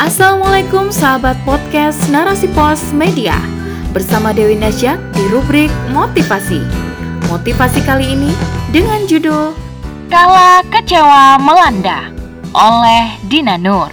Assalamualaikum sahabat podcast Narasi Pos Media Bersama Dewi Nasya di rubrik Motivasi Motivasi kali ini dengan judul Kala Kecewa Melanda oleh Dina Nur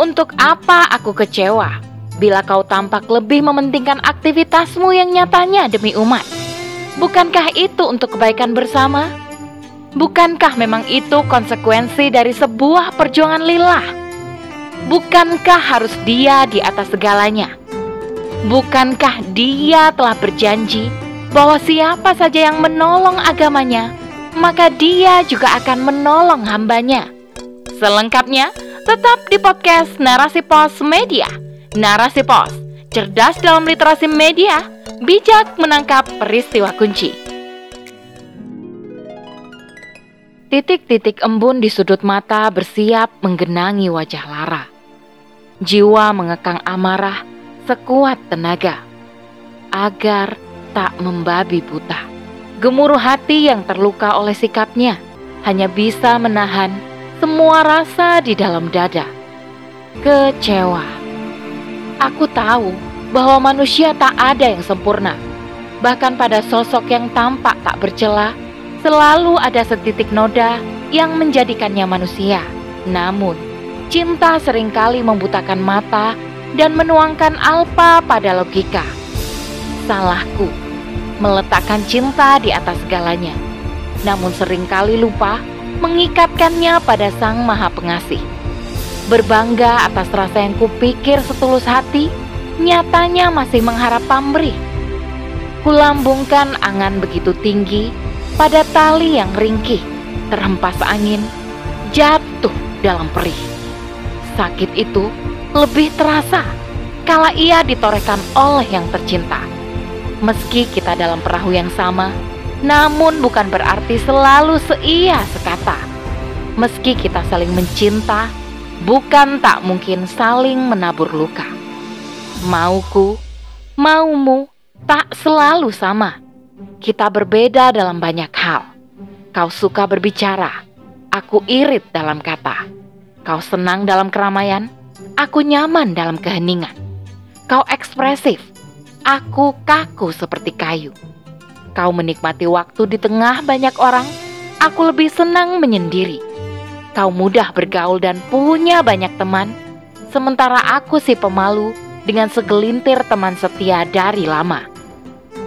Untuk apa aku kecewa bila kau tampak lebih mementingkan aktivitasmu yang nyatanya demi umat? Bukankah itu untuk kebaikan bersama? Bukankah memang itu konsekuensi dari sebuah perjuangan lillah? Bukankah harus dia di atas segalanya? Bukankah dia telah berjanji bahwa siapa saja yang menolong agamanya, maka dia juga akan menolong hambanya? Selengkapnya, tetap di podcast Narasi Pos Media. Narasi Pos, cerdas dalam literasi media, bijak menangkap peristiwa kunci. Titik-titik embun di sudut mata bersiap menggenangi wajah Lara. Jiwa mengekang amarah sekuat tenaga agar tak membabi buta. Gemuruh hati yang terluka oleh sikapnya hanya bisa menahan semua rasa di dalam dada. Kecewa. Aku tahu bahwa manusia tak ada yang sempurna. Bahkan pada sosok yang tampak tak bercela, Selalu ada setitik noda yang menjadikannya manusia. Namun, cinta sering kali membutakan mata dan menuangkan alpa pada logika. Salahku meletakkan cinta di atas segalanya, namun sering kali lupa mengikatkannya pada Sang Maha Pengasih. Berbangga atas rasa yang kupikir setulus hati, nyatanya masih mengharap pamrih. Kulambungkan angan begitu tinggi pada tali yang ringkih, terhempas angin, jatuh dalam perih. Sakit itu lebih terasa kala ia ditorehkan oleh yang tercinta. Meski kita dalam perahu yang sama, namun bukan berarti selalu seia sekata. Meski kita saling mencinta, bukan tak mungkin saling menabur luka. Mauku, maumu tak selalu sama kita berbeda dalam banyak hal. Kau suka berbicara, aku irit dalam kata. Kau senang dalam keramaian, aku nyaman dalam keheningan. Kau ekspresif, aku kaku seperti kayu. Kau menikmati waktu di tengah banyak orang, aku lebih senang menyendiri. Kau mudah bergaul dan punya banyak teman, sementara aku si pemalu dengan segelintir teman setia dari lama.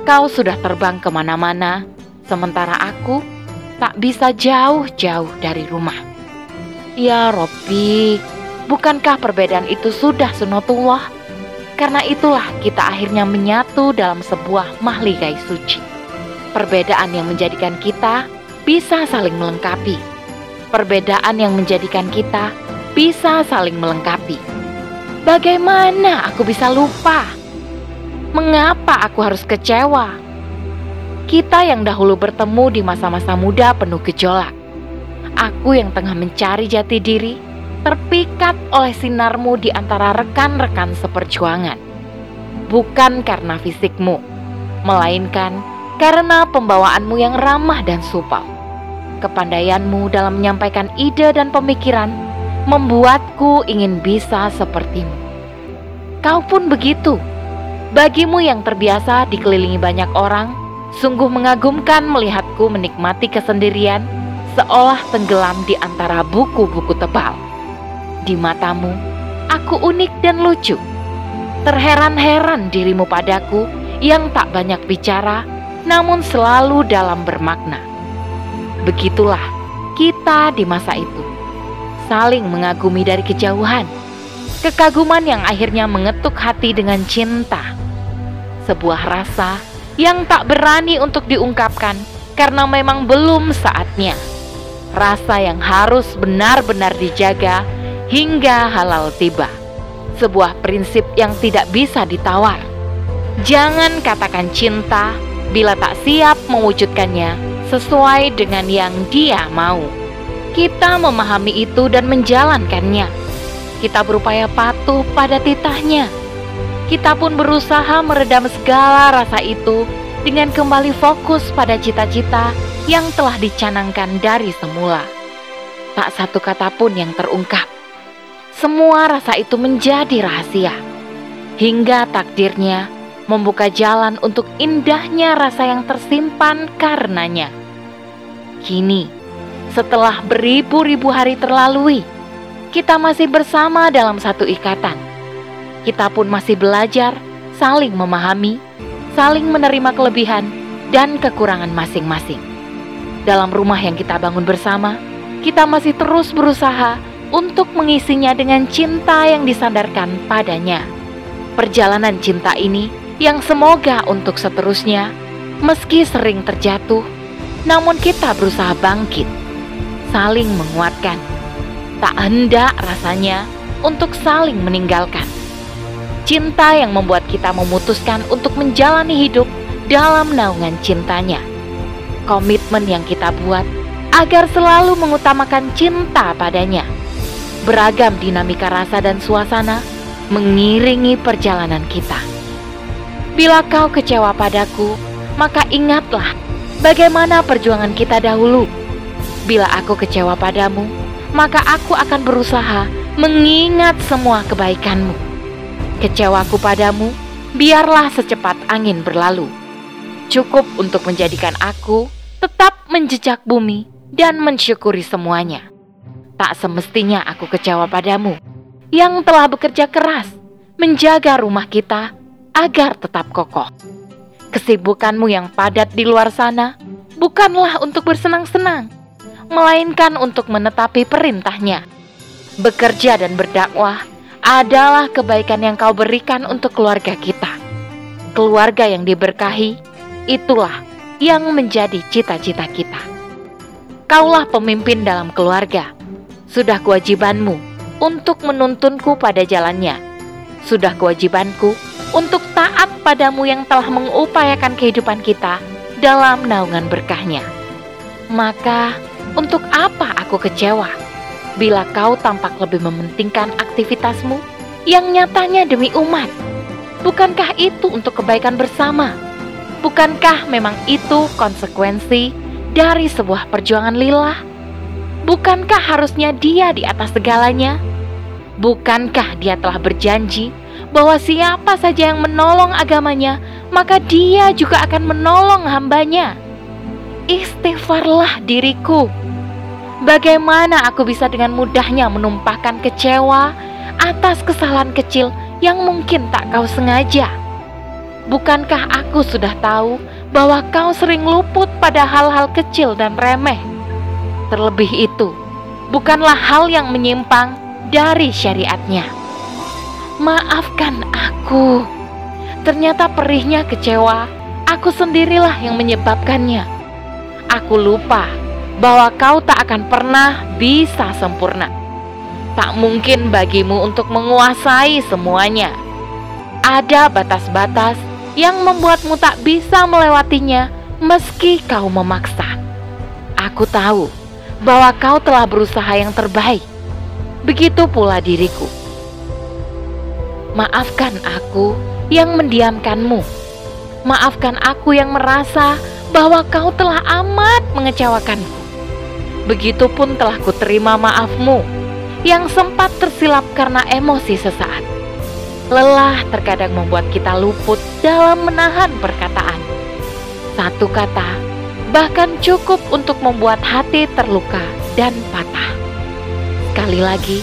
Kau sudah terbang ke mana-mana, sementara aku tak bisa jauh-jauh dari rumah. Ya Robi, bukankah perbedaan itu sudah sunatullah? Karena itulah kita akhirnya menyatu dalam sebuah mahligai suci. Perbedaan yang menjadikan kita bisa saling melengkapi. Perbedaan yang menjadikan kita bisa saling melengkapi. Bagaimana aku bisa lupa? Mengapa aku harus kecewa? Kita yang dahulu bertemu di masa-masa muda penuh gejolak. Aku yang tengah mencari jati diri, terpikat oleh sinarmu di antara rekan-rekan seperjuangan. Bukan karena fisikmu, melainkan karena pembawaanmu yang ramah dan supel. Kepandaianmu dalam menyampaikan ide dan pemikiran membuatku ingin bisa sepertimu. Kau pun begitu Bagimu yang terbiasa dikelilingi banyak orang, sungguh mengagumkan melihatku menikmati kesendirian seolah tenggelam di antara buku-buku tebal. Di matamu, aku unik dan lucu. Terheran-heran dirimu padaku yang tak banyak bicara, namun selalu dalam bermakna. Begitulah kita di masa itu, saling mengagumi dari kejauhan Kekaguman yang akhirnya mengetuk hati dengan cinta. Sebuah rasa yang tak berani untuk diungkapkan karena memang belum saatnya. Rasa yang harus benar-benar dijaga hingga halal tiba. Sebuah prinsip yang tidak bisa ditawar. Jangan katakan cinta bila tak siap mewujudkannya sesuai dengan yang dia mau. Kita memahami itu dan menjalankannya kita berupaya patuh pada titahnya. Kita pun berusaha meredam segala rasa itu dengan kembali fokus pada cita-cita yang telah dicanangkan dari semula. Tak satu kata pun yang terungkap. Semua rasa itu menjadi rahasia. Hingga takdirnya membuka jalan untuk indahnya rasa yang tersimpan karenanya. Kini, setelah beribu-ribu hari terlalui, kita masih bersama dalam satu ikatan. Kita pun masih belajar saling memahami, saling menerima kelebihan dan kekurangan masing-masing. Dalam rumah yang kita bangun bersama, kita masih terus berusaha untuk mengisinya dengan cinta yang disandarkan padanya. Perjalanan cinta ini yang semoga untuk seterusnya, meski sering terjatuh, namun kita berusaha bangkit, saling menguatkan tak hendak rasanya untuk saling meninggalkan. Cinta yang membuat kita memutuskan untuk menjalani hidup dalam naungan cintanya. Komitmen yang kita buat agar selalu mengutamakan cinta padanya. Beragam dinamika rasa dan suasana mengiringi perjalanan kita. Bila kau kecewa padaku, maka ingatlah bagaimana perjuangan kita dahulu. Bila aku kecewa padamu, maka aku akan berusaha mengingat semua kebaikanmu. Kecewaku padamu, biarlah secepat angin berlalu. Cukup untuk menjadikan aku tetap menjejak bumi dan mensyukuri semuanya. Tak semestinya aku kecewa padamu yang telah bekerja keras menjaga rumah kita agar tetap kokoh. Kesibukanmu yang padat di luar sana bukanlah untuk bersenang-senang, melainkan untuk menetapi perintahnya. Bekerja dan berdakwah adalah kebaikan yang kau berikan untuk keluarga kita. Keluarga yang diberkahi, itulah yang menjadi cita-cita kita. Kaulah pemimpin dalam keluarga. Sudah kewajibanmu untuk menuntunku pada jalannya. Sudah kewajibanku untuk taat padamu yang telah mengupayakan kehidupan kita dalam naungan berkahnya. Maka untuk apa aku kecewa bila kau tampak lebih mementingkan aktivitasmu yang nyatanya demi umat? Bukankah itu untuk kebaikan bersama? Bukankah memang itu konsekuensi dari sebuah perjuangan lillah? Bukankah harusnya dia di atas segalanya? Bukankah dia telah berjanji bahwa siapa saja yang menolong agamanya, maka dia juga akan menolong hambanya? Istighfarlah diriku Bagaimana aku bisa dengan mudahnya menumpahkan kecewa atas kesalahan kecil yang mungkin tak kau sengaja? Bukankah aku sudah tahu bahwa kau sering luput pada hal-hal kecil dan remeh? Terlebih itu, bukanlah hal yang menyimpang dari syariatnya. Maafkan aku. Ternyata perihnya kecewa, aku sendirilah yang menyebabkannya. Aku lupa bahwa kau tak akan pernah bisa sempurna. Tak mungkin bagimu untuk menguasai semuanya. Ada batas-batas yang membuatmu tak bisa melewatinya meski kau memaksa. Aku tahu bahwa kau telah berusaha yang terbaik. Begitu pula diriku. Maafkan aku yang mendiamkanmu. Maafkan aku yang merasa bahwa kau telah amat mengecewakanku. Begitupun telah kuterima maafmu yang sempat tersilap karena emosi sesaat. Lelah terkadang membuat kita luput dalam menahan perkataan. Satu kata bahkan cukup untuk membuat hati terluka dan patah. Sekali lagi,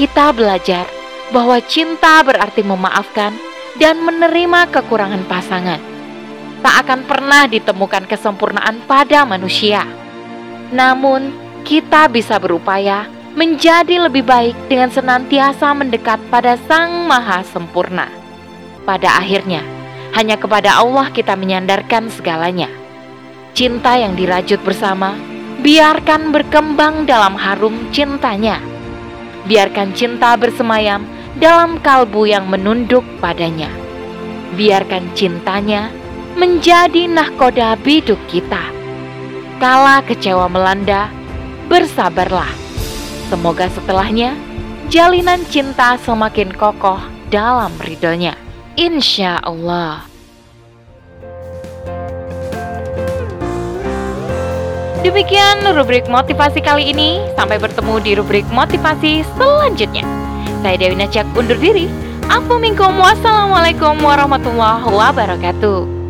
kita belajar bahwa cinta berarti memaafkan dan menerima kekurangan pasangan. Tak akan pernah ditemukan kesempurnaan pada manusia namun, kita bisa berupaya menjadi lebih baik dengan senantiasa mendekat pada Sang Maha Sempurna. Pada akhirnya, hanya kepada Allah kita menyandarkan segalanya. Cinta yang dirajut bersama, biarkan berkembang dalam harum cintanya. Biarkan cinta bersemayam dalam kalbu yang menunduk padanya. Biarkan cintanya menjadi nahkoda biduk kita Kala kecewa melanda, bersabarlah. Semoga setelahnya jalinan cinta semakin kokoh dalam ridhonya. Insya Allah. Demikian rubrik motivasi kali ini. Sampai bertemu di rubrik motivasi selanjutnya. Saya Dewi Najak undur diri. Assalamualaikum warahmatullahi wabarakatuh.